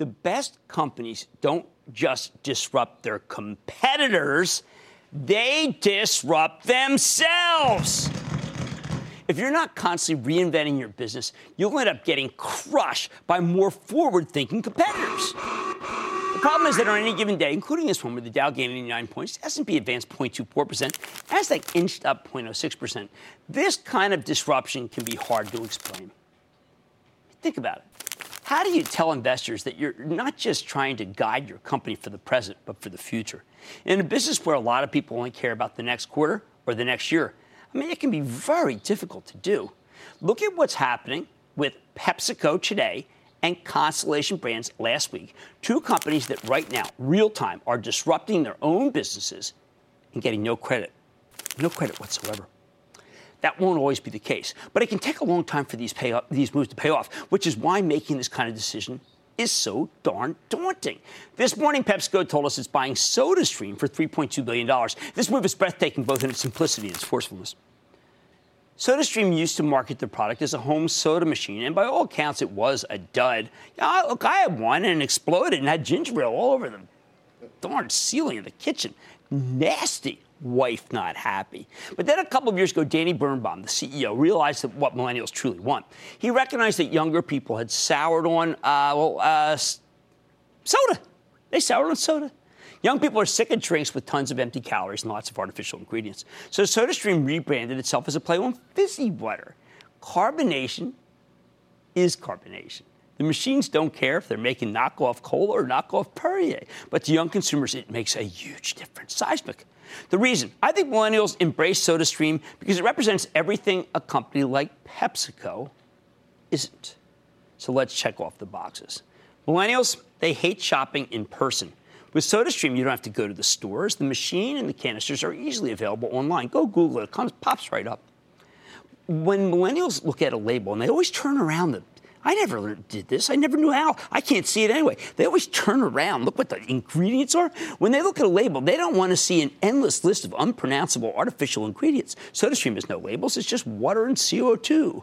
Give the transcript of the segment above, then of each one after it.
The best companies don't just disrupt their competitors, they disrupt themselves. If you're not constantly reinventing your business, you'll end up getting crushed by more forward thinking competitors. The problem is that on any given day, including this one where the Dow gained 89 points, S&P advanced 0.24%, Nasdaq inched up 0.06%. This kind of disruption can be hard to explain. Think about it. How do you tell investors that you're not just trying to guide your company for the present, but for the future? In a business where a lot of people only care about the next quarter or the next year, I mean, it can be very difficult to do. Look at what's happening with PepsiCo today and Constellation Brands last week, two companies that right now, real time, are disrupting their own businesses and getting no credit, no credit whatsoever. That won't always be the case. But it can take a long time for these, pay, these moves to pay off, which is why making this kind of decision is so darn daunting. This morning, PepsiCo told us it's buying SodaStream for $3.2 billion. This move is breathtaking both in its simplicity and its forcefulness. SodaStream used to market the product as a home soda machine, and by all accounts, it was a dud. Yeah, look, I had one and it exploded and had ginger ale all over the darn ceiling of the kitchen. Nasty wife not happy. But then a couple of years ago, Danny Birnbaum, the CEO, realized that what millennials truly want. He recognized that younger people had soured on, uh, well, uh, soda. They soured on soda. Young people are sick of drinks with tons of empty calories and lots of artificial ingredients. So SodaStream rebranded itself as a play on fizzy water. Carbonation is carbonation. The machines don't care if they're making knockoff cola or knockoff Perrier, but to young consumers, it makes a huge difference. Seismic. The reason I think millennials embrace SodaStream because it represents everything a company like PepsiCo isn't. So let's check off the boxes. Millennials, they hate shopping in person. With SodaStream, you don't have to go to the stores. The machine and the canisters are easily available online. Go Google it, it comes, pops right up. When millennials look at a label, and they always turn around the I never did this. I never knew how. I can't see it anyway. They always turn around, look what the ingredients are. When they look at a label, they don't want to see an endless list of unpronounceable artificial ingredients. SodaStream has no labels, it's just water and CO2.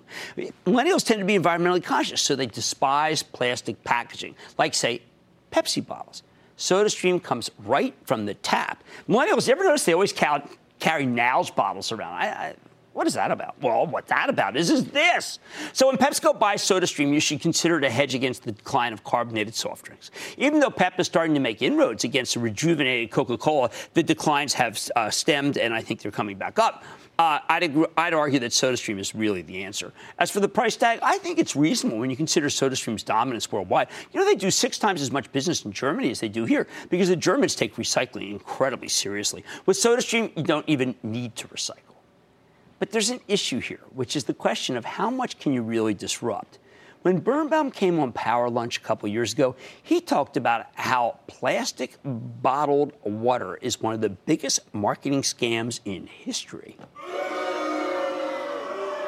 Millennials tend to be environmentally conscious, so they despise plastic packaging, like, say, Pepsi bottles. SodaStream comes right from the tap. Millennials, you ever notice they always carry Nalgene bottles around? I, I, what is that about? Well, what that about is, is this. So when PepsiCo buys SodaStream, you should consider it a hedge against the decline of carbonated soft drinks. Even though Pep is starting to make inroads against a rejuvenated Coca-Cola, the declines have uh, stemmed, and I think they're coming back up. Uh, I'd, agree, I'd, argue that SodaStream is really the answer. As for the price tag, I think it's reasonable when you consider SodaStream's dominance worldwide. You know, they do six times as much business in Germany as they do here because the Germans take recycling incredibly seriously. With SodaStream, you don't even need to recycle. But there's an issue here, which is the question of how much can you really disrupt? When Birnbaum came on Power Lunch a couple years ago, he talked about how plastic bottled water is one of the biggest marketing scams in history.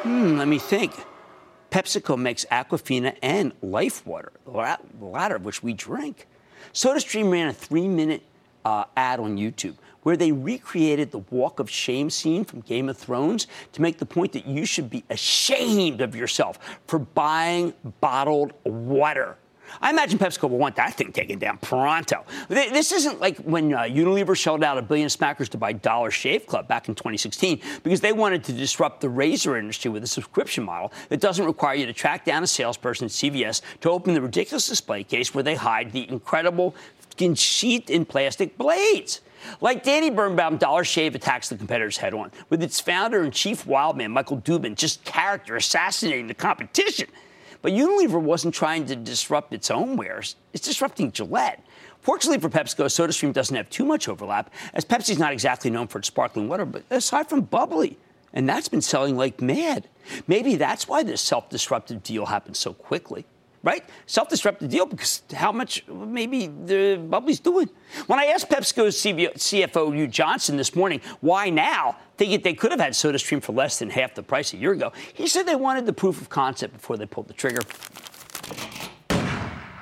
Hmm, let me think. PepsiCo makes Aquafina and Life Water, the latter of which we drink. SodaStream ran a three minute uh, ad on YouTube where they recreated the walk of shame scene from Game of Thrones to make the point that you should be ashamed of yourself for buying bottled water. I imagine PepsiCo will want that thing taken down pronto. This isn't like when uh, Unilever shelled out a billion smackers to buy Dollar Shave Club back in 2016 because they wanted to disrupt the razor industry with a subscription model that doesn't require you to track down a salesperson at CVS to open the ridiculous display case where they hide the incredible sheath in plastic blades. Like Danny Birnbaum, Dollar Shave attacks the competitors head on, with its founder and chief wildman, Michael Dubin, just character assassinating the competition. But Unilever wasn't trying to disrupt its own wares, it's disrupting Gillette. Fortunately for PepsiCo, SodaStream doesn't have too much overlap, as Pepsi's not exactly known for its sparkling water, but aside from bubly. And that's been selling like mad. Maybe that's why this self disruptive deal happened so quickly right? Self-destructive deal because how much maybe the bubly's doing. When I asked PepsiCo's CFO Hugh Johnston this morning why now, thinking they could have had SodaStream for less than half the price a year ago, he said they wanted the proof of concept before they pulled the trigger.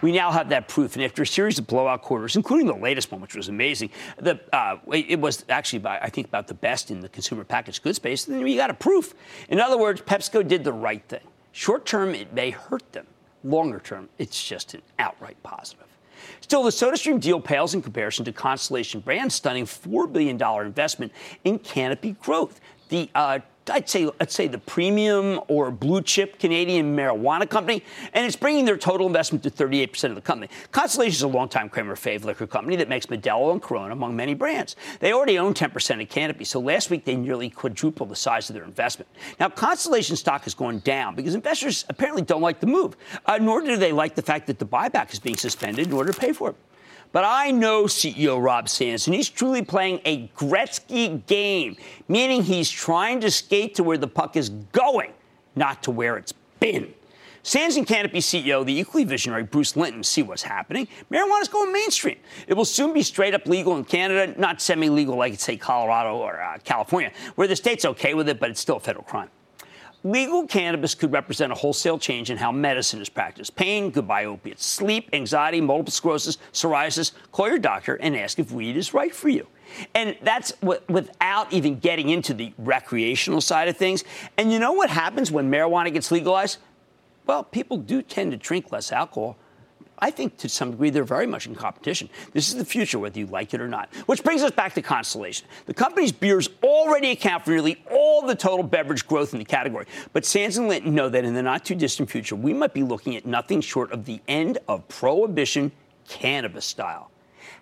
We now have that proof, and after a series of blowout quarters, including the latest one, which was amazing, the, uh, it was actually, I think, about the best in the consumer packaged goods space. Then we got a proof. In other words, PepsiCo did the right thing. Short term, it may hurt them Longer term, it's just an outright positive. Still, the SodaStream deal pales in comparison to Constellation Brands' stunning $4 billion investment in Canopy Growth. The uh, I'd say, let's say the premium or blue chip Canadian marijuana company, and it's bringing their total investment to 38% of the company. Constellation is a longtime Cramer Fave liquor company that makes Modelo and Corona among many brands. They already own 10% of Canopy, so last week they nearly quadrupled the size of their investment. Now, Constellation stock has gone down because investors apparently don't like the move, uh, nor do they like the fact that the buyback is being suspended in order to pay for it. But I know CEO Rob Sands, and he's truly playing a Gretzky game, meaning he's trying to skate to where the puck is going, not to where it's been. Sands and Canopy CEO, the equally visionary Bruce Linton, see what's happening. Marijuana is going mainstream. It will soon be straight up legal in Canada, not semi legal like, say, Colorado or uh, California, where the state's okay with it, but it's still a federal crime. Legal cannabis could represent a wholesale change in how medicine is practiced. Pain, goodbye opiates. Sleep, anxiety, multiple sclerosis, psoriasis. Call your doctor and ask if weed is right for you. And that's without even getting into the recreational side of things. And you know what happens when marijuana gets legalized? Well, people do tend to drink less alcohol I think to some degree they're very much in competition. This is the future, whether you like it or not. Which brings us back to Constellation. The company's beers already account for nearly all the total beverage growth in the category. But Sands and Linton know that in the not too distant future, we might be looking at nothing short of the end of prohibition cannabis style.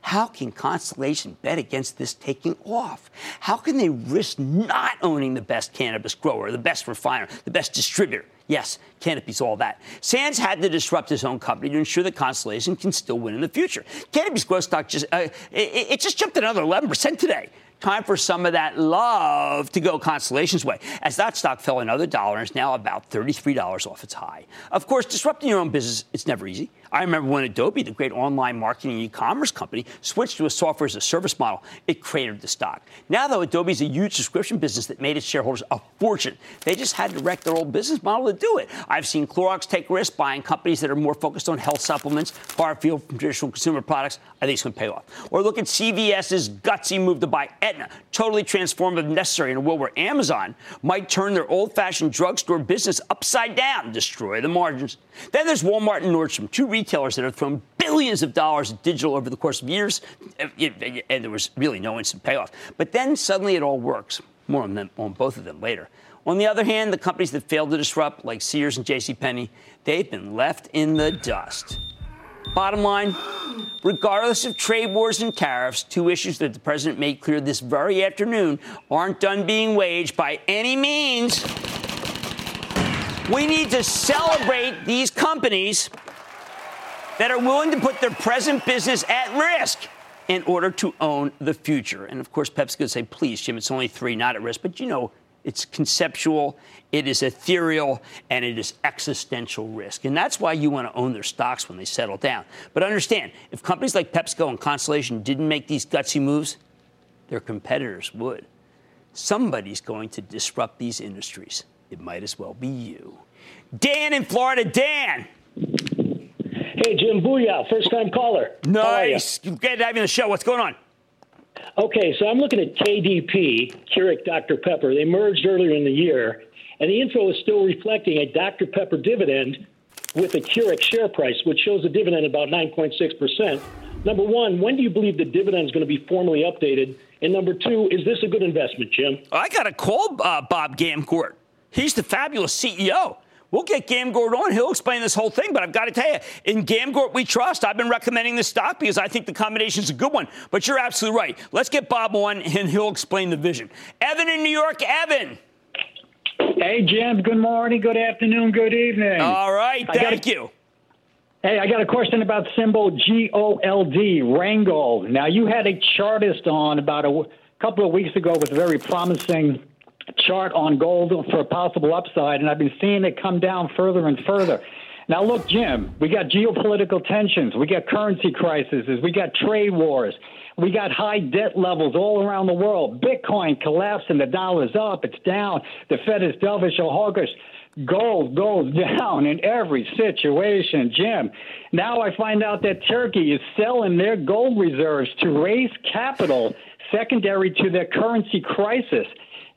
How can Constellation bet against this taking off? How can they risk not owning the best cannabis grower, the best refiner, the best distributor? Yes, Canopy's all that. Sands had to disrupt his own company to ensure that Constellation can still win in the future. Canopy's growth stock just uh, it, it, just jumped another 11% today. Time for some of that love to go Constellation's way, as that stock fell another dollar and is now about $33 off its high. Of course, disrupting your own business, it's never easy. I remember when Adobe, the great online marketing and e-commerce company, switched to a software as a service model, it cratered the stock. Now, though, Adobe is a huge subscription business that made its shareholders a fortune. They just had to wreck their old business model to do it. I've seen Clorox take risks buying companies that are more focused on health supplements, far afield from traditional consumer products. I think it's going to pay off. Or look at CVS's gutsy move to buy Aetna, totally transformative, necessary in a world where Amazon might turn their old-fashioned drugstore business upside down, destroy the margins. Then there's Walmart and Nordstrom, two retailers that have thrown billions of dollars at digital over the course of years, and there was really no instant payoff. But then suddenly it all works. More on them, on both of them later. On the other hand, the companies that failed to disrupt, like Sears and JCPenney, they've been left in the dust. Bottom line, regardless of trade wars and tariffs, two issues that the president made clear this very afternoon aren't done being waged by any means. We need to celebrate these companies that are willing to put their present business at risk in order to own the future. And of course, Pepsi could say, please, Jim, it's only three, not at risk. But you know, it's conceptual, it is ethereal, and it is existential risk. And that's why you want to own their stocks when they settle down. But understand, if companies like PepsiCo and Constellation didn't make these gutsy moves, their competitors would. Somebody's going to disrupt these industries it might as well be you. Dan in Florida. Dan. Hey, Jim Booyah, first time caller. Nice. Glad to have you on the show. What's going on? Okay, so I'm looking at KDP, Keurig Dr. Pepper. They merged earlier in the year, and the info is still reflecting a Dr. Pepper dividend with a Keurig share price, which shows a dividend about 9.6%. Number one, when do you believe the dividend is going to be formally updated? And number two, is this a good investment, Jim? I got to call uh, Bob Gamgort. He's the fabulous CEO. We'll get Gamgort on. He'll explain this whole thing. But I've got to tell you, in Gamgort we trust. I've been recommending this stock because I think the combination is a good one. But you're absolutely right. Let's get Bob on, and he'll explain the vision. Evan in New York. Evan. Hey, Jim. Good morning, good afternoon, good evening. All right. Thank you. Hey, I got a question about symbol G O L D, Randgold. Now, you had a chartist on about a couple of weeks ago with a very promising chart on gold for a possible upside, and I've been seeing it come down further and further. Now, look, Jim, we got geopolitical tensions, we got currency crises, we got trade wars, we got high debt levels all around the world. Bitcoin collapsing, the dollar's up, it's down, the Fed is dovish or hawkish. Gold goes down in every situation, Jim. Now I find out that Turkey is selling their gold reserves to raise capital secondary to their currency crisis.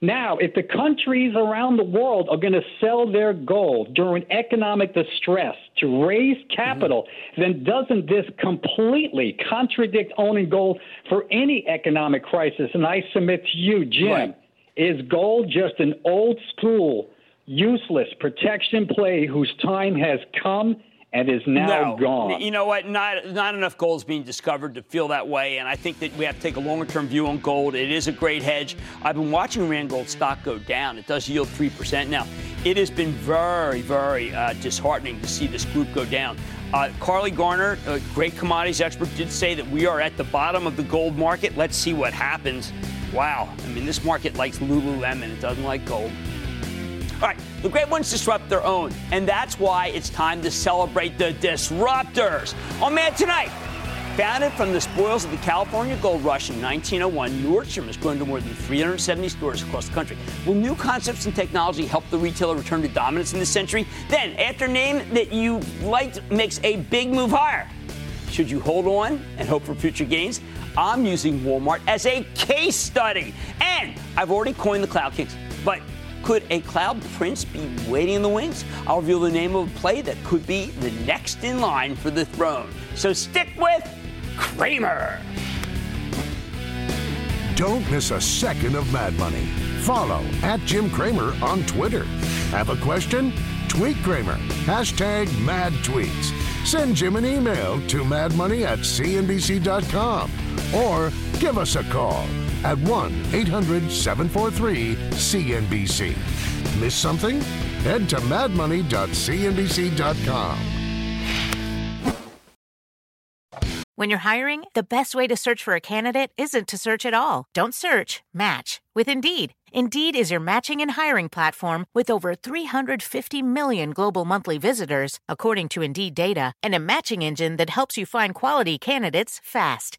Now, if the countries around the world are going to sell their gold during economic distress to raise capital, mm-hmm. then doesn't this completely contradict owning gold for any economic crisis? And I submit to you, Jim, right. is gold just an old school, useless protection play whose time has come and is now no. gone. You know what? Not not enough gold is being discovered to feel that way, and I think that we have to take a longer term view on gold. It is a great hedge. I've been watching Randgold stock go down. It does yield three percent now. It has been very, very uh, disheartening to see this group go down. Uh, Carley Garner, a great commodities expert, did say that we are at the bottom of the gold market. Let's see what happens. Wow. I mean, this market likes Lululemon. It doesn't like gold. All right, the great ones disrupt their own, and that's why it's time to celebrate the disruptors. On Man Tonight, Founded from the spoils of the California gold rush in 1901, Nordstrom has grown to more than 370 stores across the country. Will new concepts and technology help the retailer return to dominance in this century? Then, after name that you liked makes a big move higher, should you hold on and hope for future gains? I'm using Walmart as a case study. And I've already coined the Cloud Kings. But could a cloud prince be waiting in the wings? I'll reveal the name of a play that could be the next in line for the throne. So stick with Cramer. Don't miss a second of Mad Money. Follow at Jim Cramer on Twitter. Have a question? Tweet Cramer. Hashtag mad tweets. Send Jim an email to madmoney at cnbc.com or give us a call at 1 800 743 CNBC. Miss something? Head to madmoney.cnbc.com. When you're hiring, the best way to search for a candidate isn't to search at all. Don't search, match with Indeed. Indeed is your matching and hiring platform with over 350 million global monthly visitors, according to Indeed data, and a matching engine that helps you find quality candidates fast.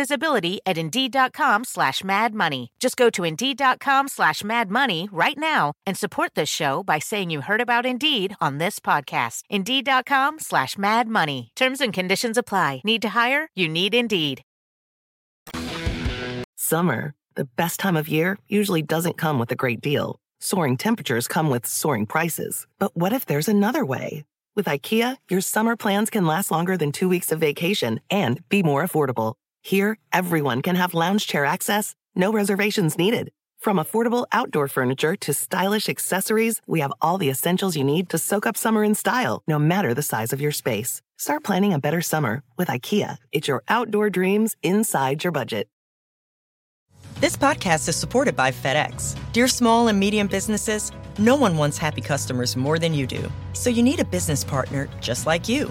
visibility at Indeed.com slash Mad Money. Just go to Indeed.com slash Mad Money right now and support this show by saying you heard about Indeed on this podcast. Indeed.com slash Mad Money. Terms and conditions apply. Need to hire? You need Indeed. Summer the best time of year usually doesn't come with a great deal. Soaring temperatures come with soaring prices. But what if there's another way? With IKEA, your summer plans can last longer than two weeks of vacation and be more affordable. Here, everyone can have lounge chair access, no reservations needed. From affordable outdoor furniture to stylish accessories, we have all the essentials you need to soak up summer in style, no matter the size of your space. Start planning a better summer with IKEA. It's your outdoor dreams inside your budget. This podcast is supported by FedEx. Dear small and medium businesses, no one wants happy customers more than you do. So you need a business partner just like you.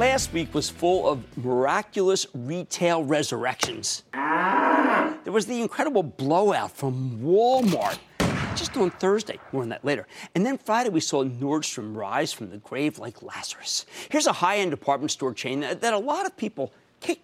Last week was full of miraculous retail resurrections. There was the incredible blowout from Walmart just on Thursday. More on that later. And then Friday, we saw Nordstrom rise from the grave like Lazarus. Here's a high end department store chain that, that a lot of people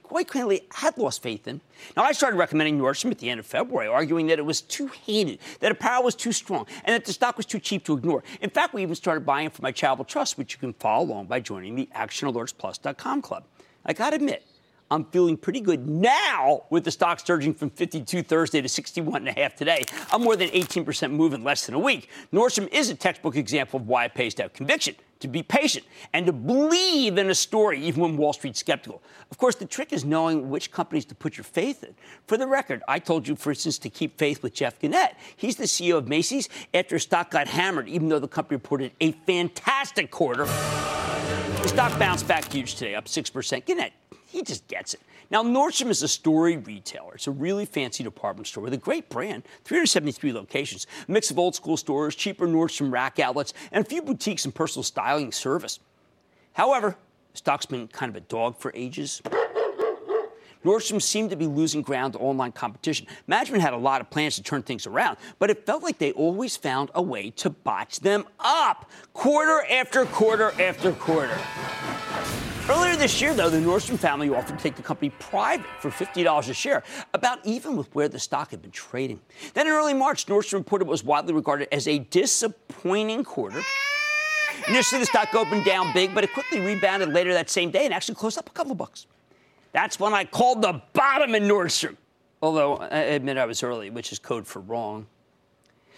quite clearly had lost faith in. Now, I started recommending Nordstrom at the end of February, arguing that it was too hated, that apparel was too strong, and that the stock was too cheap to ignore. In fact, we even started buying it for my charitable trust, which you can follow along by joining the ActionAlertsPlus.com club. I gotta admit, I'm feeling pretty good now with the stock surging from 52 Thursday to 61 and a half today. I'm more than 18% move in less than a week. Nordstrom is a textbook example of why it pays to have conviction, to be patient, and to believe in a story even when Wall Street's skeptical. Of course, the trick is knowing which companies to put your faith in. For the record, I told you, for instance, to keep faith with Jeff Gennette. He's the CEO of Macy's after stock got hammered, even though the company reported a fantastic quarter. The stock bounced back huge today, up 6%. Gennette he just gets it. Now, Nordstrom is a story retailer. It's a really fancy department store with a great brand, 373 locations, a mix of old school stores, cheaper Nordstrom rack outlets, and a few boutiques and personal styling service. However, the stock's been kind of a dog for ages. Nordstrom seemed to be losing ground to online competition. Management had a lot of plans to turn things around, but it felt like they always found a way to botch them up, quarter after quarter after quarter. Earlier this year, though, the Nordstrom family offered to take the company private for $50 a share, about even with where the stock had been trading. Then in early March, Nordstrom reported what was widely regarded as a disappointing quarter. Initially, the stock opened down big, but it quickly rebounded later that same day and actually closed up a couple bucks. That's when I called the bottom in Nordstrom. Although I admit I was early, which is code for wrong.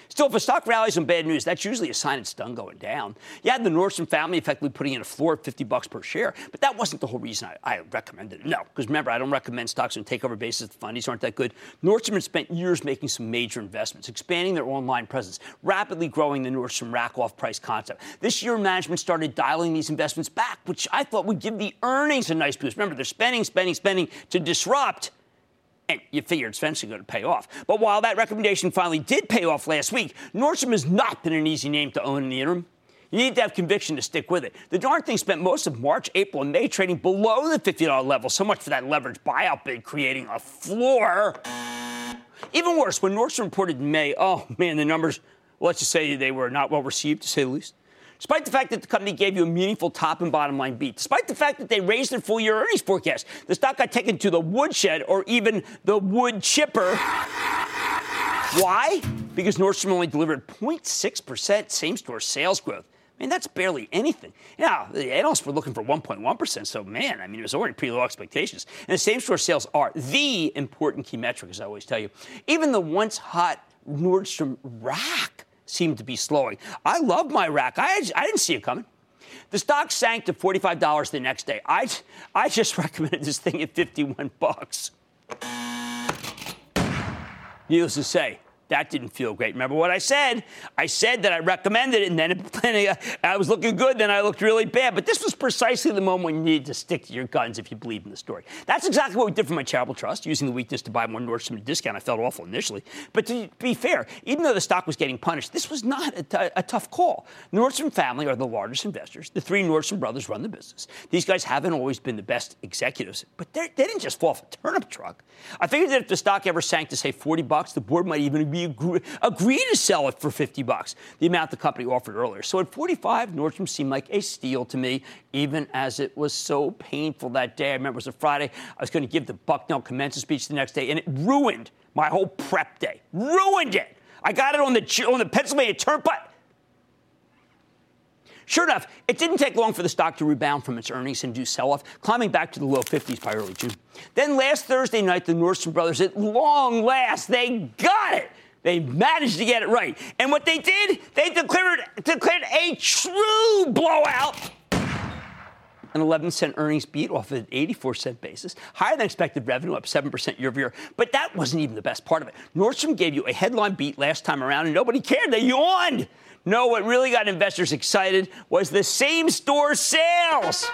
Still, if a stock rallies on bad news, that's usually a sign it's done going down. You had the Nordstrom family effectively putting in a floor of 50 bucks per share, but that wasn't the whole reason I, I recommended it. No, because remember, I don't recommend stocks on takeover basis. The fundies aren't that good. Nordstrom spent years making some major investments, expanding their online presence, rapidly growing the Nordstrom rack off price concept. This year, management started dialing these investments back, which I thought would give the earnings a nice boost. Remember, they're spending, spending, spending to disrupt and you figure it's eventually going to pay off. But while that recommendation finally did pay off last week, Nordstrom has not been an easy name to own in the interim. You need to have conviction to stick with it. The darn thing spent most of March, April, and May trading below the $50 level. So much for that leverage buyout bid creating a floor. Even worse, when Nordstrom reported in May, oh man, the numbers, let's just say they were not well received, to say the least. Despite the fact that the company gave you a meaningful top and bottom line beat, despite the fact that they raised their full year earnings forecast, the stock got taken to the woodshed or even the wood chipper. Why? Because Nordstrom only delivered 0.6% same store sales growth. I mean, that's barely anything. Now, the analysts were looking for 1.1%, so man, I mean, it was already pretty low expectations. And the same store sales are the important key metric, as I always tell you. Even the once hot Nordstrom rack seemed to be slowing. I love my rack. I, I didn't see it coming. The stock sank to $45 the next day. I, I just recommended this thing at 51 bucks. Needless to say, that didn't feel great. Remember what I said? I said that I recommended it, and then it, I was looking good, then I looked really bad. But this was precisely the moment when you needed to stick to your guns if you believe in the story. That's exactly what we did for my charitable trust, using the weakness to buy more Nordstrom at a discount. I felt awful initially. But to be fair, even though the stock was getting punished, this was not a, t- a tough call. Nordstrom family are the largest investors. The three Nordstrom brothers run the business. These guys haven't always been the best executives, but they didn't just fall off a turnip truck. I figured that if the stock ever sank to, say, 40 bucks, the board might even be agree, agree to sell it for 50 bucks, the amount the company offered earlier. So at 45, Nordstrom seemed like a steal to me, even as it was so painful that day. I remember it was a Friday. I was going to give the Bucknell commencement speech the next day, and it ruined my whole prep day. Ruined it. I got it on the on the Pennsylvania Turnpike. Sure enough, it didn't take long for the stock to rebound from its earnings and do sell off, climbing back to the low 50s by early June. Then last Thursday night, the Nordstrom brothers, at long last, they got it. They managed to get it right. And what they did, they declared, declared a true blowout an 11 cent earnings beat off an 84 cent basis, higher than expected revenue, up 7% year over year. But that wasn't even the best part of it. Nordstrom gave you a headline beat last time around, and nobody cared. They yawned. No, what really got investors excited was the same store sales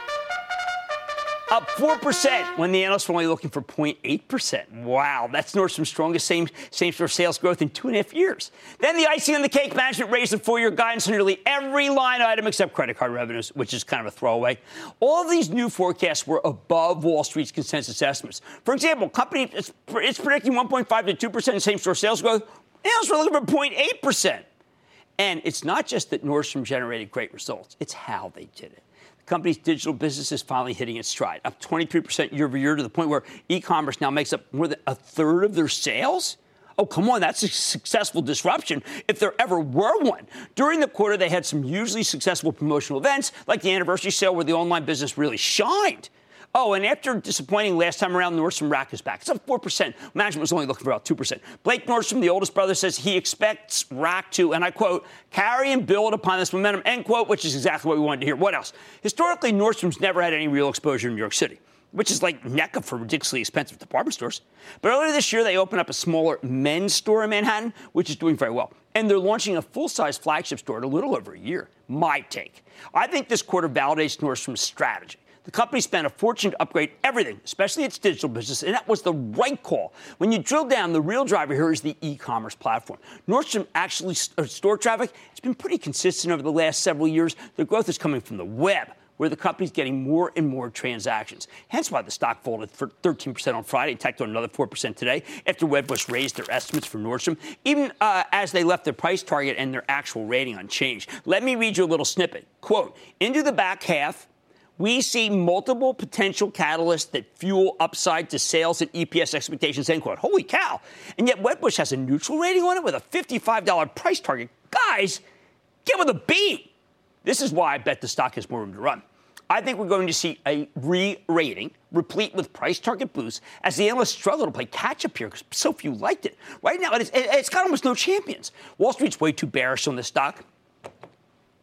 up 4% when the analysts were only looking for 0.8%. Wow, that's Nordstrom's strongest same, same store sales growth in two and a half years. Then the icing on the cake management raised the full year guidance on nearly every line item except credit card revenues, which is kind of a throwaway. All these new forecasts were above Wall Street's consensus estimates. For example, company it's, it's predicting 1.5 to 2% same store sales growth. Analysts were looking for 0.8%. And it's not just that Nordstrom generated great results, it's how they did it company's digital business is finally hitting its stride, up 23% year over year to the point where e commerce now makes up more than a third of their sales. Oh, come on, that's a successful disruption if there ever were one. During the quarter, they had some hugely successful promotional events, like the anniversary sale where the online business really shined. Oh, and after disappointing last time around, Nordstrom Rack is back. It's up 4%. Management was only looking for about 2%. Blake Nordstrom, the oldest brother, says he expects Rack to, and I quote, carry and build upon this momentum, end quote, which is exactly what we wanted to hear. What else? Historically, Nordstrom's never had any real exposure in New York City which is like Mecca for ridiculously expensive department stores. But earlier this year, they opened up a smaller men's store in Manhattan, which is doing very well. And they're launching a full size flagship store in a little over a year. My take. I think this quarter validates Nordstrom's strategy. The company spent a fortune to upgrade everything, especially its digital business, and that was the right call. When you drill down, the real driver here is the e-commerce platform. Nordstrom actually store traffic, it's been pretty consistent over the last several years. The growth is coming from the web where the company's getting more and more transactions. Hence why the stock folded for 13% on Friday and tacked on another 4% today after Wedbush raised their estimates for Nordstrom, even uh, as they left their price target and their actual rating unchanged. Let me read you a little snippet. Quote, into the back half, we see multiple potential catalysts that fuel upside to sales and EPS expectations, end quote. Holy cow. And yet Wedbush has a neutral rating on it with a $55 price target. Guys, get with a beat. This is why I bet the stock has more room to run. I think we're going to see a re rating replete with price target boosts as the analysts struggle to play catch up here because so few liked it. Right now, it's, it's got almost no champions. Wall Street's way too bearish on this stock.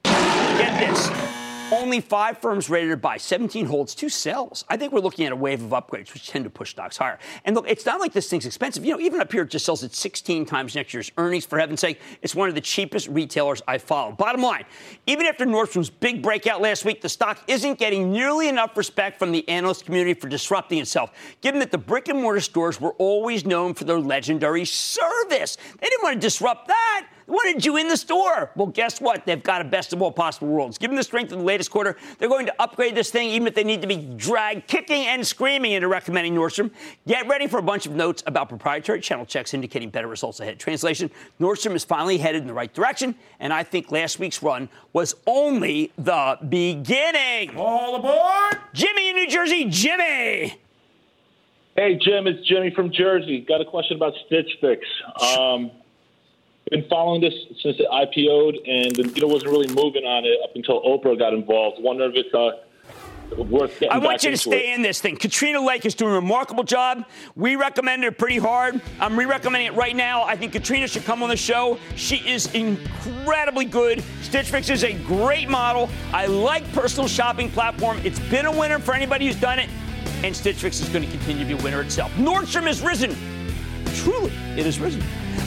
Get this. Only five firms rated to buy, 17 holds, two sells. I think we're looking at a wave of upgrades, which tend to push stocks higher. And look, it's not like this thing's expensive. You know, even up here, it just sells at 16 times next year's earnings. For heaven's sake, it's one of the cheapest retailers I follow. Bottom line, even after Nordstrom's big breakout last week, the stock isn't getting nearly enough respect from the analyst community for disrupting itself, given that the brick and mortar stores were always known for their legendary service. They didn't want to disrupt that wanted you in the store. Well, guess what? They've got a best of all possible worlds. Given the strength of the latest quarter, they're going to upgrade this thing, even if they need to be dragged kicking and screaming into recommending Nordstrom. Get ready for a bunch of notes about proprietary channel checks indicating better results ahead. Translation Nordstrom is finally headed in the right direction, and I think last week's run was only the beginning. All aboard! Jimmy in New Jersey, Jimmy! Hey, Jim, it's Jimmy from Jersey. Got a question about Stitch Fix. Um, been following this since it IPO'd, and the needle wasn't really moving on it up until Oprah got involved. Wonder if it's uh, worth getting I want you to stay it. in this thing. Katrina Lake is doing a remarkable job. We recommend her pretty hard. I'm re-recommending it right now. I think Katrina should come on the show. She is incredibly good. Stitch Fix is a great model. I like personal shopping platform. It's been a winner for anybody who's done it, and Stitch Fix is going to continue to be a winner itself. Nordstrom has risen. Truly, it has risen.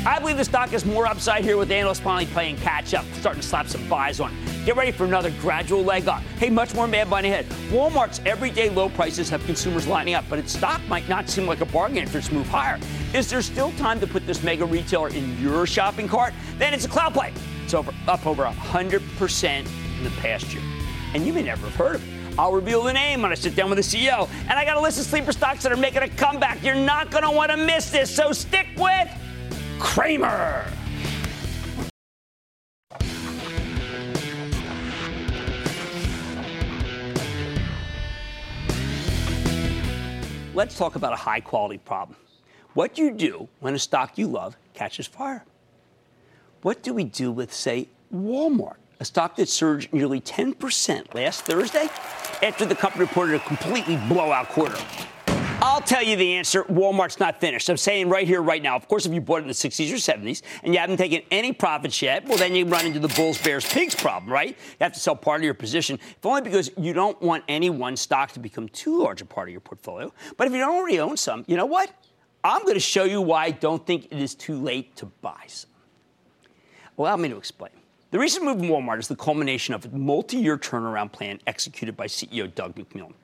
I believe the stock has more upside here with analysts finally playing catch up, starting to slap some buys on. Get ready for another gradual leg up. Hey, much more Mad Money ahead. Walmart's everyday low prices have consumers lining up, but its stock might not seem like a bargain after its move higher. Is there still time to put this mega retailer in your shopping cart? Then it's a cloud play. It's over, up over 100% in the past year. And you may never have heard of it. I'll reveal the name when I sit down with the CEO. And I got a list of sleeper stocks that are making a comeback. You're not going to want to miss this, so stick with Cramer. Let's talk about a high quality problem. What do you do when a stock you love catches fire? What do we do with, say, Walmart, a stock that surged nearly 10% last Thursday after the company reported a completely blowout quarter? I'll tell you the answer. Walmart's not finished. I'm saying right here, right now. Of course, if you bought it in the 60s or 70s and you haven't taken any profits yet, well, then you run into the bulls, bears, pigs problem, right? You have to sell part of your position, if only because you don't want any one stock to become too large a part of your portfolio. But if you don't already own some, you know what? I'm going to show you why I don't think it is too late to buy some. Allow me to explain. The recent move in Walmart is the culmination of a multi year turnaround plan executed by CEO Doug McMillon.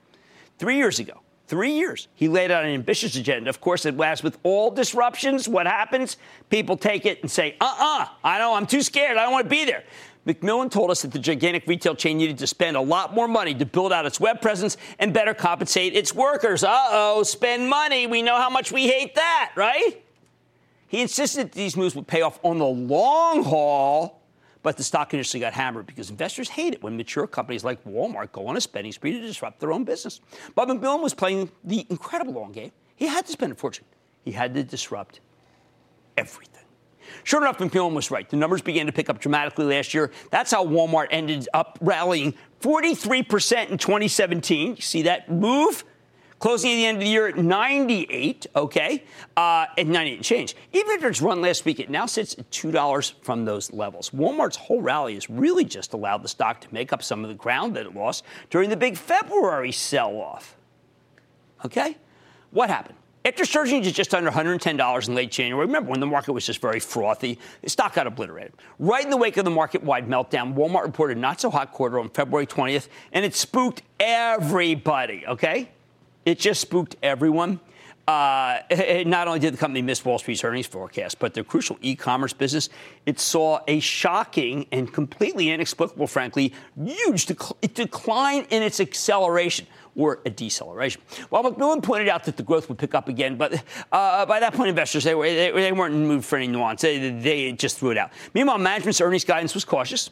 Three years ago, three years, he laid out an ambitious agenda. Of course, it lasts with all disruptions. What happens? People take it and say, uh uh-uh, uh, I know, I'm too scared. I don't want to be there. McMillon told us that the gigantic retail chain needed to spend a lot more money to build out its web presence and better compensate its workers. Uh oh, spend money. We know how much we hate that, right? He insisted that these moves would pay off on the long haul but the stock initially got hammered because investors hate it when mature companies like Walmart go on a spending spree to disrupt their own business. Bob McMillon was playing the incredible long game. He had to spend a fortune. He had to disrupt everything. Sure enough, McMillon was right. The numbers began to pick up dramatically last year. That's how Walmart ended up rallying 43% in 2017. You see that move? Closing at the end of the year at 98, okay, uh, at 98 change. Even if its run last week, it now sits at $2 from those levels. Walmart's whole rally has really just allowed the stock to make up some of the ground that it lost during the big February sell off. Okay? What happened? After surging to just under $110 in late January, remember when the market was just very frothy, the stock got obliterated. Right in the wake of the market wide meltdown, Walmart reported not so hot quarter on February 20th, and it spooked everybody, okay? It just spooked everyone. Uh, not only did the company miss Wall Street's earnings forecast, but their crucial e-commerce business, it saw a shocking and completely inexplicable, frankly, huge dec- decline in its acceleration or a deceleration. While McMillon pointed out that the growth would pick up again, but uh, by that point, investors they, were, they, they weren't mood for any nuance. They, they just threw it out. Meanwhile, management's earnings guidance was cautious.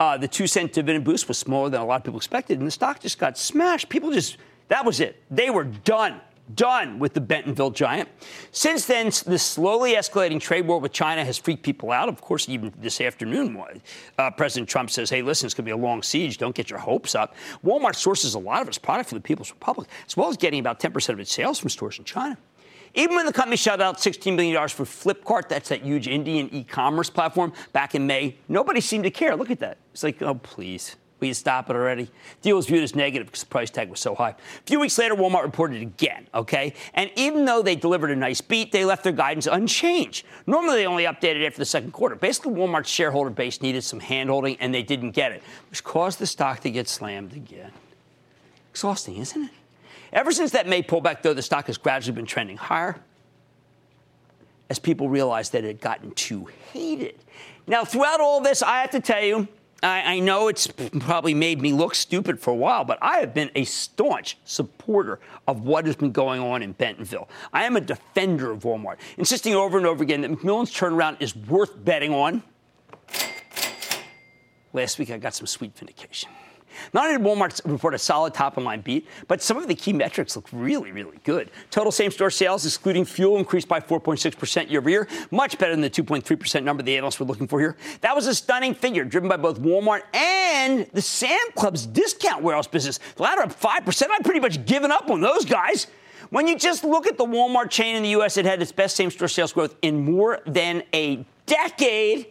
Uh, the two cent dividend boost was smaller than a lot of people expected, and the stock just got smashed. People just that was it. They were done. Done with the Bentonville giant. Since then, the slowly escalating trade war with China has freaked people out. Of course, even this afternoon, uh, President Trump says, hey, listen, it's going to be a long siege. Don't get your hopes up. Walmart sources a lot of its product from the People's Republic, as well as getting about 10% of its sales from stores in China. Even when the company shut out $16 billion for Flipkart, that's that huge Indian e commerce platform, back in May, nobody seemed to care. Look at that. It's like, oh, please. Will you stop it already? Deal was viewed as negative because the price tag was so high. A few weeks later, Walmart reported again, okay? And even though they delivered a nice beat, they left their guidance unchanged. Normally, they only updated after the second quarter. Basically, Walmart's shareholder base needed some handholding, and they didn't get it, which caused the stock to get slammed again. Exhausting, isn't it? Ever since that May pullback, though, the stock has gradually been trending higher as people realized that it had gotten too heated. Now, throughout all this, I have to tell you, I, I, know it's probably made me look stupid for a while, but I have been a staunch supporter of what has been going on in Bentonville. I am a defender of Walmart, insisting over and over again that McMillon's turnaround is worth betting on. Last week, I got some sweet vindication. Not only did Walmart report a solid top line beat, but some of the key metrics look really, really good. Total same store sales, excluding fuel, increased by 4.6% year over year, much better than the 2.3% number the analysts were looking for here. That was a stunning figure, driven by both Walmart and the Sam Club's discount warehouse business. The latter up 5%. I've pretty much given up on those guys. When you just look at the Walmart chain in the U.S., it had its best same store sales growth in more than a decade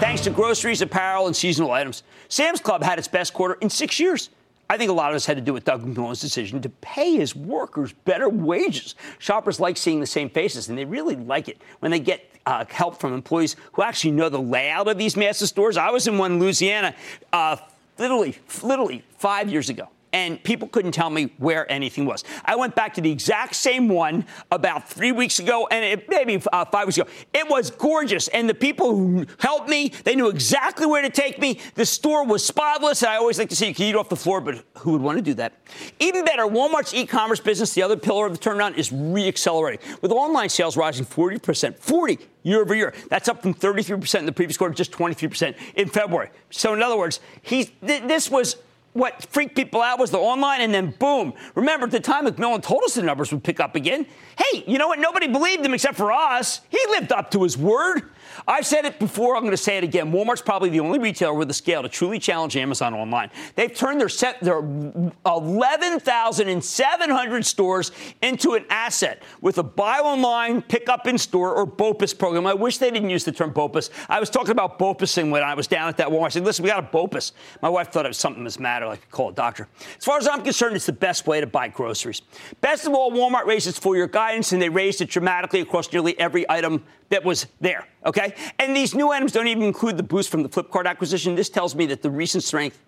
thanks to groceries, apparel, and seasonal items. Sam's Club had its best quarter in six years. I think a lot of this had to do with Doug McMillon's decision to pay his workers better wages. Shoppers like seeing the same faces, and they really like it when they get uh, help from employees who actually know the layout of these massive stores. I was in one in Louisiana, uh, literally, literally five years ago and people couldn't tell me where anything was. I went back to the exact same one about three weeks ago, and it, maybe uh, five weeks ago. It was gorgeous, and the people who helped me, they knew exactly where to take me. The store was spotless, and I always like to see you can eat off the floor, but who would want to do that? Even better, Walmart's e-commerce business, the other pillar of the turnaround, is re-accelerating, with online sales rising 40%, 40 year over year. That's up from 33% in the previous quarter, just 23% in February. So, in other words, he's, th- this was what freaked people out was the online, and then boom. Remember, at the time McMillon told us the numbers would pick up again. Hey, you know what? Nobody believed him except for us. He lived up to his word. I've said it before. I'm going to say it again. Walmart's probably the only retailer with the scale to truly challenge Amazon online. They've turned their set, their 11,700 stores into an asset with a buy online, pick up in store, or BOPUS program. I wish they didn't use the term BOPUS. I was talking about BOPUSing when I was down at that Walmart. I said, listen, we got a BOPUS. My wife thought it was something that's matter, like call a doctor. As far as I'm concerned, it's the best way to buy groceries. Best of all, Walmart raised its full year guidance, and they raised it dramatically across nearly every item that was there. Okay? And these new items don't even include the boost from the Flipkart acquisition. This tells me that the recent strength,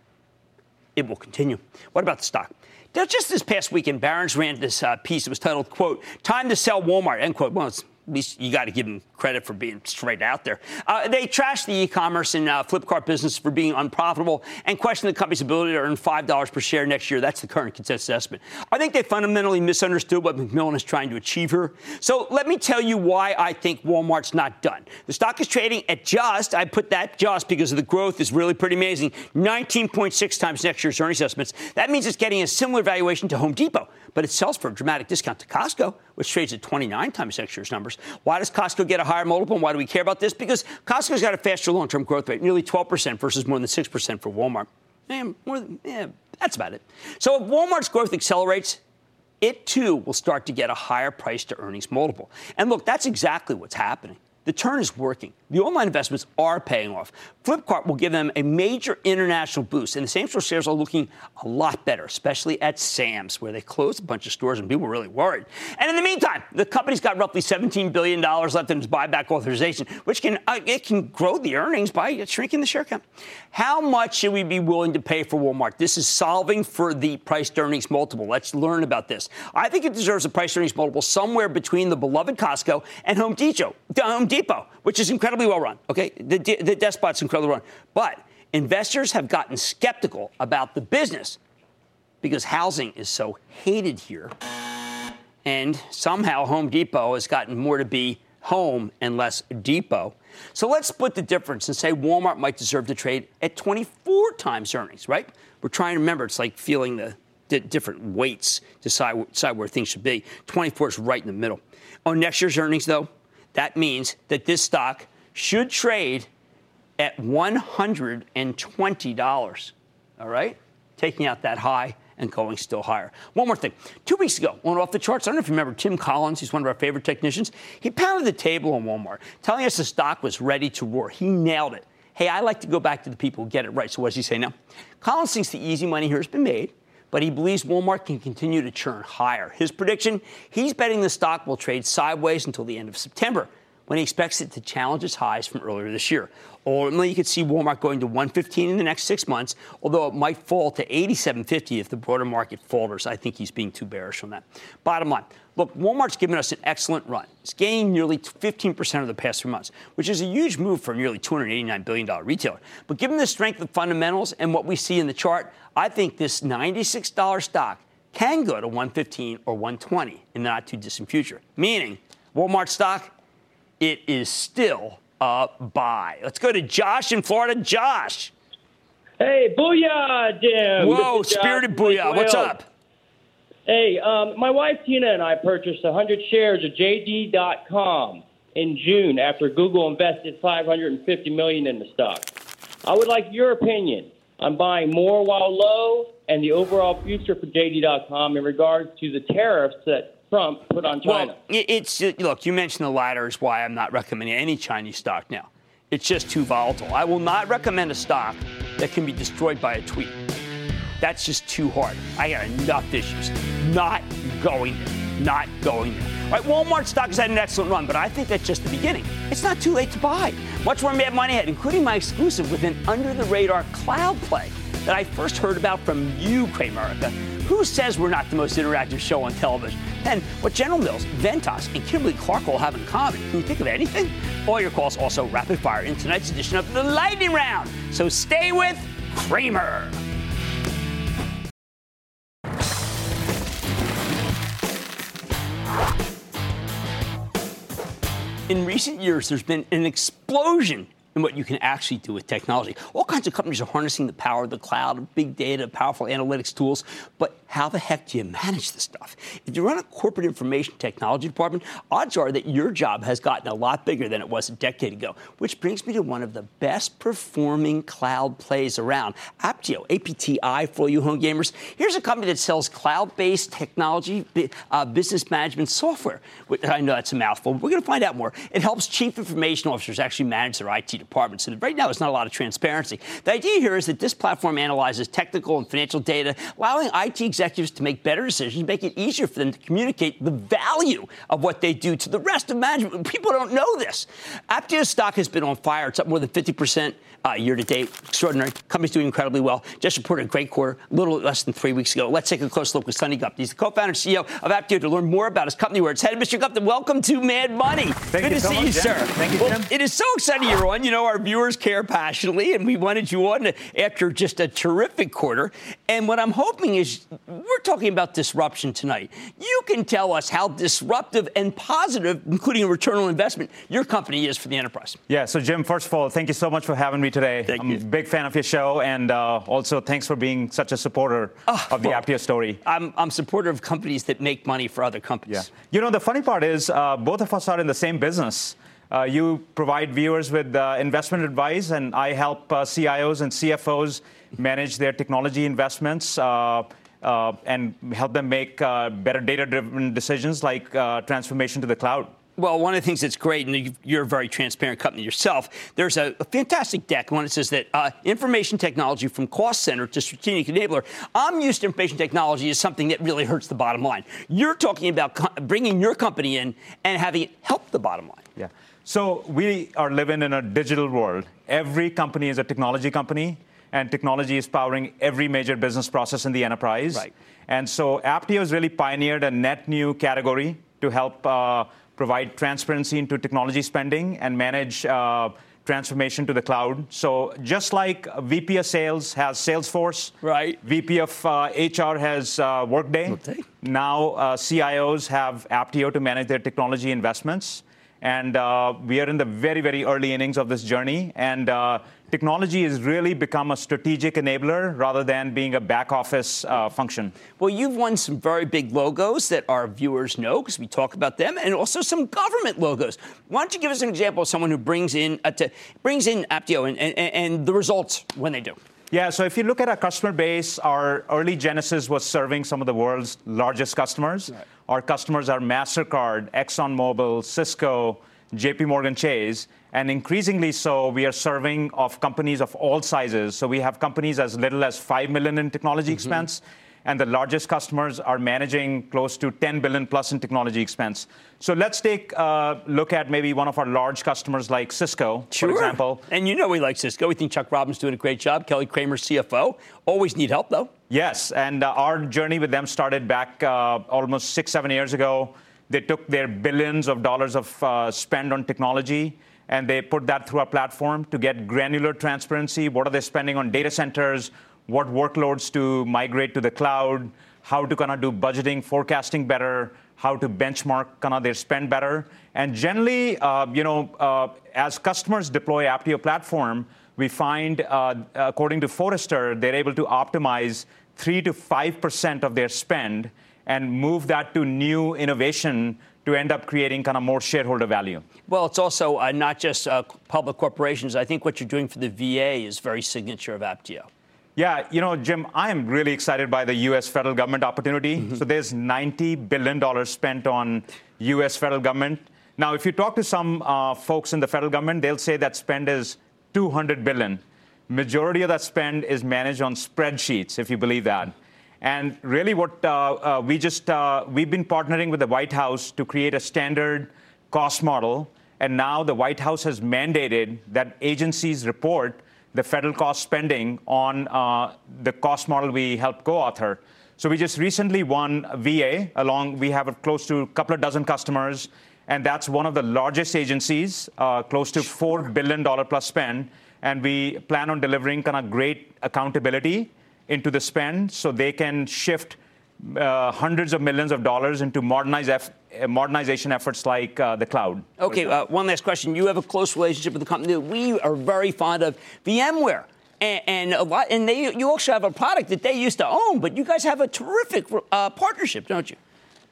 it will continue. What about the stock? Now, just this past weekend, Barron's ran this uh, piece. It was titled, quote, Time to Sell Walmart, end quote. Well, it's least you got to give them credit for being straight out there. Uh, they trashed the e-commerce and uh, Flipkart business for being unprofitable and questioned the company's ability to earn five dollars per share next year. That's the current consensus estimate. I think they fundamentally misunderstood what McMillon is trying to achieve here. So let me tell you why I think Walmart's not done. The stock is trading at just, I put that just because of the growth is really pretty amazing, 19.6 times next year's earnings estimates. That means it's getting a similar valuation to Home Depot but it sells for a dramatic discount to Costco, which trades at 29 times next year's numbers. Why does Costco get a higher multiple, and why do we care about this? Because Costco's got a faster long-term growth rate, nearly 12% versus more than 6% for Walmart. Man, more than, yeah, that's about it. So if Walmart's growth accelerates, it too will start to get a higher price to earnings multiple. And look, that's exactly what's happening. The turn is working. The online investments are paying off. Flipkart will give them a major international boost, and the same store shares are looking a lot better, especially at Sam's, where they closed a bunch of stores and people were really worried. And in the meantime, the company's got roughly $17 billion left in its buyback authorization, which can uh, it can grow the earnings by shrinking the share count. How much should we be willing to pay for Walmart? This is solving for the price earnings multiple. Let's learn about this. I think it deserves a price earnings multiple somewhere between the beloved Costco and Home Depot. Home Depot, which is incredibly well run. Okay, the, the Despot's incredibly well run, but investors have gotten skeptical about the business because housing is so hated here, and somehow Home Depot has gotten more to be home and less depot. So let's split the difference and say Walmart might deserve to trade at 24 times earnings, right? We're trying to remember it's like feeling the different weights decide, decide where things should be. 24 is right in the middle. On next year's earnings, though, that means that this stock should trade at $120. All right? Taking out that high and going still higher. One more thing. Two weeks ago, one off the charts, I don't know if you remember Tim Collins, he's one of our favorite technicians. He pounded the table on Walmart, telling us the stock was ready to roar. He nailed it. Hey, I like to go back to the people who get it right. So what does he say now? Collins thinks the easy money here has been made but he believes Walmart can continue to churn higher. His prediction he's betting the stock will trade sideways until the end of September when he expects it to challenge its highs from earlier this year. Ultimately, you could see Walmart going to 115 in the next six months, although it might fall to 87.50 if the broader market falters. I think he's being too bearish on that. Bottom line, look, Walmart's given us an excellent run. It's gained nearly 15% of the past three months, which is a huge move for a nearly $289 billion retailer. But given the strength of fundamentals and what we see in the chart, I think this $96 stock can go to 115 or 120 in the not too distant future. Meaning, Walmart stock it is still a buy. Let's go to Josh in Florida. Josh. Hey, booyah, Jim. Whoa, spirited booyah. What's up? Hey, um, my wife Tina and I purchased 100 shares of JD.com in June after Google invested 550 million in the stock. I would like your opinion on buying more while low and the overall future for JD.com in regards to the tariffs that Trump put on China. Well, it's look. You mentioned the latter is why I'm not recommending any Chinese stock now. It's just too volatile. I will not recommend a stock that can be destroyed by a tweet. That's just too hard. I got enough issues. Not going there. Not going there. All right, Walmart stock has had an excellent run, but I think that's just the beginning. It's not too late to buy. Much more Mad Money ahead, including my exclusive with an under-the-radar cloud play that I first heard about from you, Cramerica who says we're not the most interactive show on television? And what General Mills, Ventas, and Kimberly Clark will have in common? Can you think of anything? All your calls also rapid fire in tonight's edition of the Lightning Round. So stay with Cramer. In recent years, there's been an explosion and what you can actually do with technology. All kinds of companies are harnessing the power of the cloud, big data, powerful analytics tools, but how the heck do you manage this stuff? If you run a corporate information technology department, odds are that your job has gotten a lot bigger than it was a decade ago, which brings me to one of the best performing cloud plays around, Apptio, APTI for you home gamers. Here's a company that sells cloud-based technology, uh, business management software. I know that's a mouthful. But we're going to find out more. It helps chief information officers actually manage their IT departments. And right now, there's not a lot of transparency. The idea here is that this platform analyzes technical and financial data, allowing IT executives to make better decisions, make it easier for them to communicate the value of what they do to the rest of management. People don't know this. Apptio's stock has been on fire. It's up more than 50 percent uh, year to date. Extraordinary. Company's doing incredibly well. Just reported a great quarter a little less than three weeks ago. Let's take a close look with Sunny Gupta. He's the co-founder and CEO of Apptio to learn more about his company, where it's headed. Mr. Gupta, welcome to Mad Money. Thank Good to so see much, you, Jim. sir. Thank you, well, Jim. It is so exciting you're on. You know, our viewers care passionately, and we wanted you on after just a terrific quarter. And what I'm hoping is we're talking about disruption tonight. You can tell us how disruptive and positive, including a return on investment, your company is for the enterprise. Yeah, so Jim, first of all, thank you so much for having me today. Thank I'm you. a big fan of your show, and uh, also thanks for being such a supporter of the well, Apptio story. I'm, I'm supporter of companies that make money for other companies. Yeah. You know, the funny part is uh, both of us are in the same business. Uh, you provide viewers with uh, investment advice, and I help uh, CIOs and CFOs manage their technology investments uh, uh, and help them make uh, better data driven decisions like uh, transformation to the cloud. Well, one of the things that's great, and you- you're a very transparent company yourself, there's a, a fantastic deck, one that says that uh, information technology from cost center to strategic enabler. I'm used to information technology as something that really hurts the bottom line. You're talking about co- bringing your company in and having it help the bottom line. Yeah. So we are living in a digital world. Every company is a technology company, and technology is powering every major business process in the enterprise. Right. And so Apptio has really pioneered a net new category to help uh, provide transparency into technology spending and manage uh, transformation to the cloud. So just like VP of Sales has Salesforce, Right. VP of uh, HR has uh, Workday. Workday. Now uh, CIOs have Apptio to manage their technology investments. And uh, we are in the very, very early innings of this journey. And uh, technology has really become a strategic enabler rather than being a back office uh, function. Well, you've won some very big logos that our viewers know because we talk about them, and also some government logos. Why don't you give us an example of someone who brings in uh, brings in Apptio and, and, and the results when they do? Yeah, so if you look at our customer base, our early Genesis was serving some of the world's largest customers. Our customers are MasterCard, ExxonMobil, Cisco, JP Morgan Chase, and increasingly so, we are serving of companies of all sizes. So we have companies as little as 5 million in technology mm-hmm. expense, and the largest customers are managing close to 10 billion plus in technology expense. So let's take a look at maybe one of our large customers like Cisco, for example. And you know we like Cisco. We think Chuck Robbins doing a great job. Kelly Kramer, CFO. Always need help, though. Yes, and uh, our journey with them started back uh, almost six, seven years ago. They took their billions of dollars of uh, spend on technology and they put that through our platform to get granular transparency. What are they spending on data centers? What workloads to migrate to the cloud? How to kind of do budgeting, forecasting better? How to benchmark kind of their spend better? And generally, uh, you know, uh, as customers deploy Apptio platform, we find, uh, according to Forrester, they're able to optimize three to five percent of their spend and move that to new innovation to end up creating kind of more shareholder value. Well, it's also uh, not just uh, public corporations. I think what you're doing for the VA is very signature of Apptio. Yeah, you know, Jim, I am really excited by the U.S. federal government opportunity. So there's 90 billion dollars spent on U.S. federal government. Now, if you talk to some uh, folks in the federal government, they'll say that spend is 200 billion. Majority of that spend is managed on spreadsheets, if you believe that. And really, what uh, uh, we just uh, we've been partnering with the White House to create a standard cost model, and now the White House has mandated that agencies report the federal cost spending on uh, the cost model we helped co-author. So we just recently won VA along. We have close to a couple of dozen customers, and that's one of the largest agencies, uh, close to four billion dollar plus spend. And we plan on delivering kind of great accountability into the spend, so they can shift uh, hundreds of millions of dollars into modernized F- modernization efforts like uh, the cloud. Okay, uh, one last question. You have a close relationship with the company that we are very fond of, VMware. And, and a lot, and they, you also have a product that they used to own, but you guys have a terrific uh, partnership, don't you?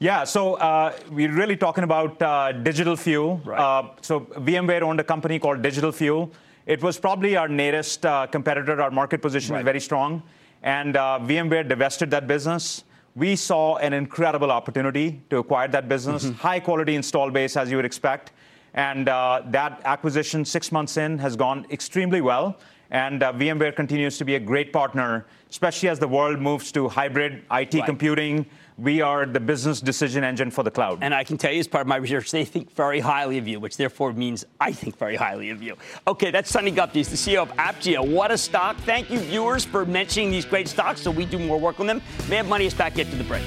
Yeah, so uh, we're really talking about uh, Digital Fuel. Right. Uh, so VMware owned a company called Digital Fuel. It was probably our nearest uh, competitor. Our market position Right. is very strong. And uh, VMware divested that business. We saw an incredible opportunity to acquire that business, Mm-hmm. high quality install base, as you would expect. And uh, that acquisition, six months in, has gone extremely well. And uh, VMware continues to be a great partner, especially as the world moves to hybrid IT Right. computing. We are the business decision engine for the cloud. And I can tell you, as part of my research, they think very highly of you, which therefore means I think very highly of you. Okay, that's Sunny Gupta's the CEO of Apptio. What a stock. Thank you, viewers, for mentioning these great stocks so we do more work on them. Mad Money is back after the break.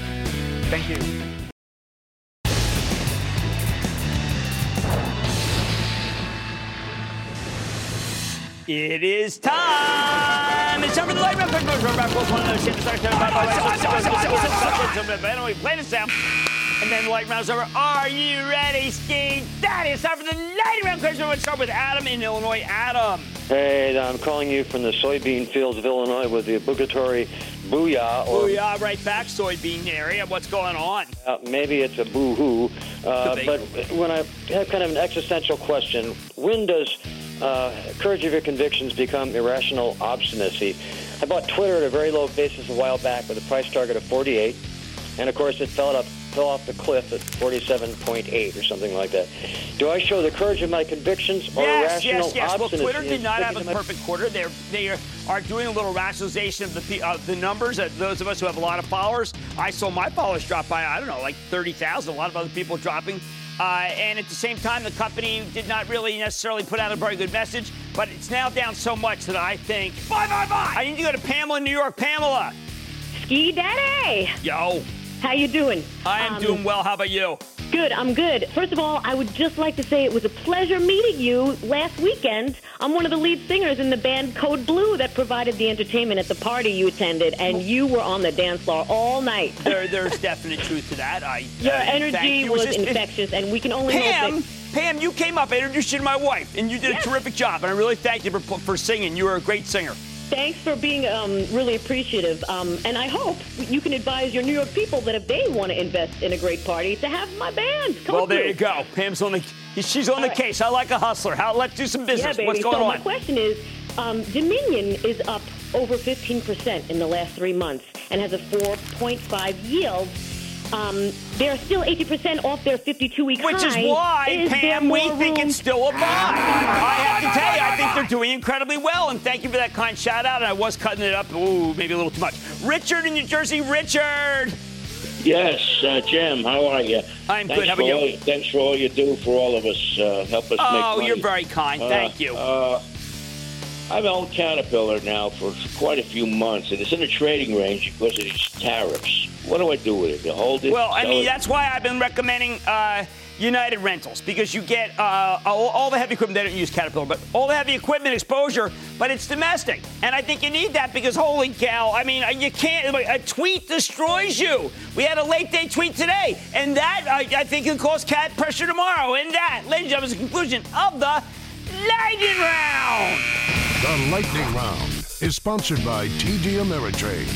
Thank you. It is time it's time for the light round. Quick motion, back, one another, shit, start, turn, back, back, And then light round's over. Are you ready, Ski? That is time for the light round question. Let's start with Adam in Illinois. Adam. Hey, I'm calling you from the soybean fields of Illinois with the obligatory booyah. Or, booyah, right back, soybean area. What's going on? Uh, maybe it's a boo hoo. Uh, but when I have kind of an existential question, when does uh, courage of your convictions become irrational obstinacy? I bought Twitter at a very low basis a while back with a price target of 48, and of course it fell up fell off the cliff at 47.8 or something like that. Do I show the courage of my convictions or Yes, irrational yes, yes. Well. Twitter did not have a to my- perfect quarter. They're, they are, are doing a little rationalization of the uh, the numbers. Uh, those of us who have a lot of followers, I saw my followers drop by, I don't know, like 30,000. A lot of other people dropping. Uh, and at the same time, the company did not really necessarily put out a very good message. But it's now down so much that I think, bye, bye, bye. I need to go to Pamela in New York. Pamela. Ski Daddy! Yo. How you doing? I am Um, doing well. How about you? Good, I'm good. First of all, I would just like to say it was a pleasure meeting you last weekend. I'm one of the lead singers in the band Code Blue that provided the entertainment at the party you attended, and you were on the dance floor all night. There, there's definite truth to that. I, Your uh, energy was this- infectious, and we can only Pam, hope Pam, you came up, I introduced you to my wife, and you did a terrific job. And I really thank you for, for singing. You were a great singer. Thanks for being um, really appreciative. Um, and I hope you can advise your New York people that if they want to invest in a great party, to have my band. Code well, there you go. Pam's on the. She's on the case. I like a hustler. How? Let's do some business. Yeah, baby. What's going so on? my question is, um, Dominion is up over 15% in the last three months and has a 4.5 yield. Um, they're still 80% off their 52-week high. Which is why, Is Pam, we more think room- it's still a buy. I have to tell you, I think they're doing incredibly well. And thank you for that kind shout out. And I was cutting it up. Ooh, maybe a little too much. Richard in New Jersey. Richard. Yes, uh, Jim, how are you? I'm thanks good. How for about you? all- thanks for all you do for all of us. Uh, help us make Oh, you're very kind. Uh, Thank you. I've owned Caterpillar now for quite a few months, and it's in a trading range because of these tariffs. What do I do with it? Hold it? Well, I mean, it? that's why I've been recommending uh, United Rentals because you get uh, all, all the heavy equipment. They don't use Caterpillar, but all the heavy equipment exposure, but it's domestic. And I think you need that because, holy cow, I mean, you can't, a tweet destroys you. We had a late day tweet today, and that, I, I think, will cause cat pressure tomorrow. And that, ladies and gentlemen, is the conclusion of the Lightning Round. The Lightning Round is sponsored by TD Ameritrade.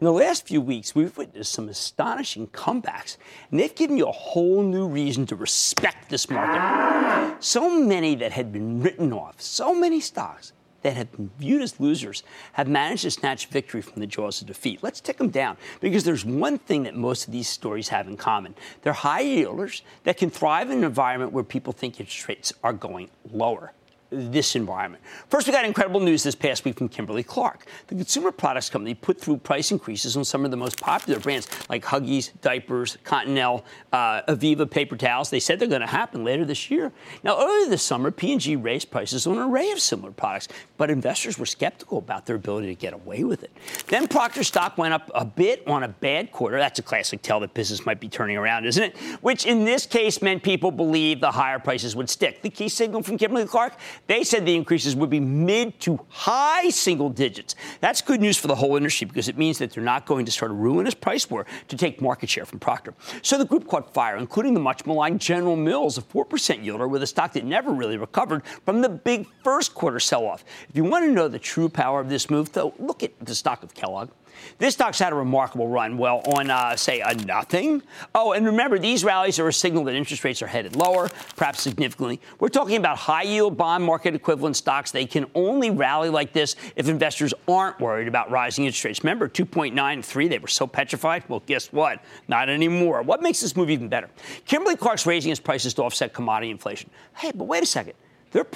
In the last few weeks, we've witnessed some astonishing comebacks, and they've given you a whole new reason to respect this market. So many that had been written off, so many stocks that have been viewed as losers have managed to snatch victory from the jaws of defeat. Let's tick them down because there's one thing that most of these stories have in common. They're high yielders that can thrive in an environment where people think interest rates are going lower this environment. First, we got incredible news this past week from Kimberly Clark. The consumer products company put through price increases on some of the most popular brands like Huggies, diapers, Continental, uh, Aviva paper towels. They said they're going to happen later this year. Now, earlier this summer, P&G raised prices on an array of similar products, but investors were skeptical about their ability to get away with it. Then Procter stock went up a bit on a bad quarter. That's a classic tell that business might be turning around, isn't it? Which in this case meant people believed the higher prices would stick. The key signal from Kimberly Clark They said the increases would be mid to high single digits. That's good news for the whole industry because it means that they're not going to start a ruinous price war to take market share from Procter. So the group caught fire, including the much maligned General Mills, a 4% yielder with a stock that never really recovered from the big first quarter sell off. If you want to know the true power of this move, though, look at the stock of Kellogg. This stock's had a remarkable run. Well, on, uh, say, a nothing. Oh, and remember, these rallies are a signal that interest rates are headed lower, perhaps significantly. We're talking about high yield bond market equivalent stocks. They can only rally like this if investors aren't worried about rising interest rates. Remember, 2.93, they were so petrified? Well, guess what? Not anymore. What makes this move even better? Kimberly Clark's raising its prices to offset commodity inflation. Hey, but wait a second. They're.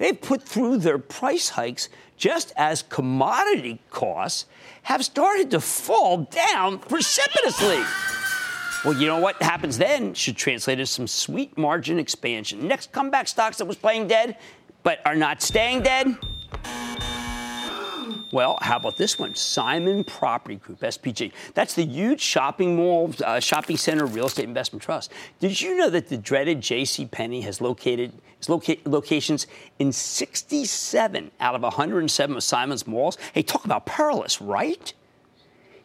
They've put through their price hikes just as commodity costs have started to fall down precipitously. Well, you know what happens then should translate into some sweet margin expansion. Next comeback stocks that was playing dead but are not staying dead. Well, how about this one? Simon Property Group, SPG. That's the huge shopping mall, uh, shopping center, real estate investment trust. Did you know that the dreaded J.C. Penney has located loca- locations in 67 out of 107 of Simon's malls? Hey, talk about perilous, right?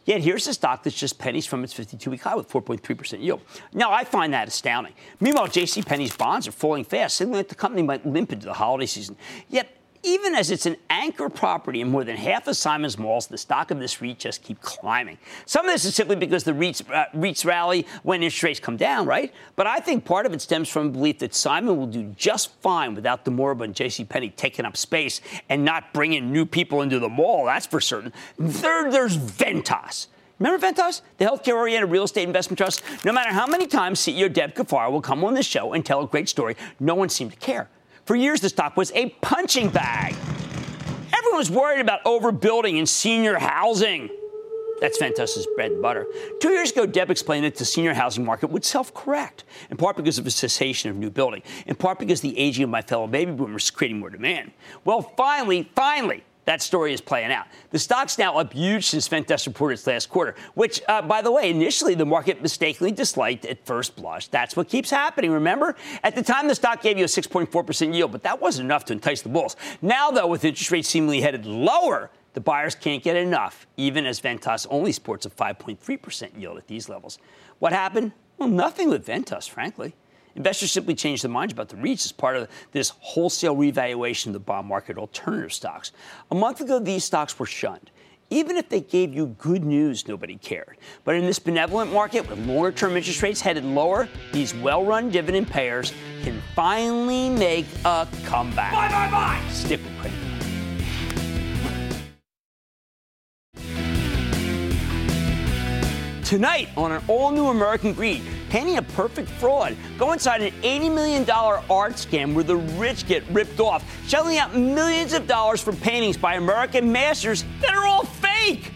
Yet here's a stock that's just pennies from its 52-week high with 4.3% yield. Now, I find that astounding. Meanwhile, J.C. Penney's bonds are falling fast, signaling that the company might limp into the holiday season. Yet even as it's an anchor property in more than half of Simon's malls, the stock of this REIT just keeps climbing. Some of this is simply because the REITs, uh, REITs rally when interest rates come down, right? But I think part of it stems from a belief that Simon will do just fine without the moribund J.C. Penney taking up space and not bringing new people into the mall. That's for certain. Third, there's Ventas. Remember Ventas, the healthcare-oriented real estate investment trust? No matter how many times CEO Deb Cafaro will come on the show and tell a great story, no one seemed to care. For years, the stock was a punching bag. Everyone was worried about overbuilding in senior housing. That's Ventas's bread and butter. Two years ago, Deb explained that the senior housing market would self correct, in part because of a cessation of new building, in part because the aging of my fellow baby boomers is creating more demand. Well, finally, finally, that story is playing out. The stock's now up huge since Ventas reported its last quarter, which, uh, by the way, initially the market mistakenly disliked at first blush. That's what keeps happening, remember? At the time, the stock gave you a 6.4% yield, but that wasn't enough to entice the bulls. Now, though, with interest rates seemingly headed lower, the buyers can't get enough, even as Ventas only sports a 5.3% yield at these levels. What happened? Well, nothing with Ventas, frankly. Investors simply changed their minds about the REITs as part of this wholesale revaluation of the bond market alternative stocks. A month ago, these stocks were shunned. Even if they gave you good news, nobody cared. But in this benevolent market with longer term interest rates headed lower, these well run dividend payers can finally make a comeback. Buy, buy, buy! Stick with Cramer. Tonight on an all new American Greed, painting a perfect fraud. Go inside an $80 million art scam where the rich get ripped off, shelling out millions of dollars for paintings by American masters that are all fake.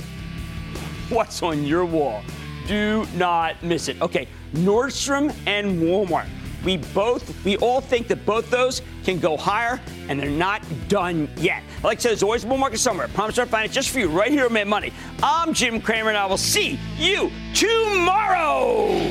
What's on your wall? Do not miss it. Okay, Nordstrom and Walmart. We both, we all think that both those can go higher, and they're not done yet. Like I said, there's always a bull market somewhere. Promise I'll find it just for you right here at Mad Money. I'm Jim Cramer, and I will see you tomorrow.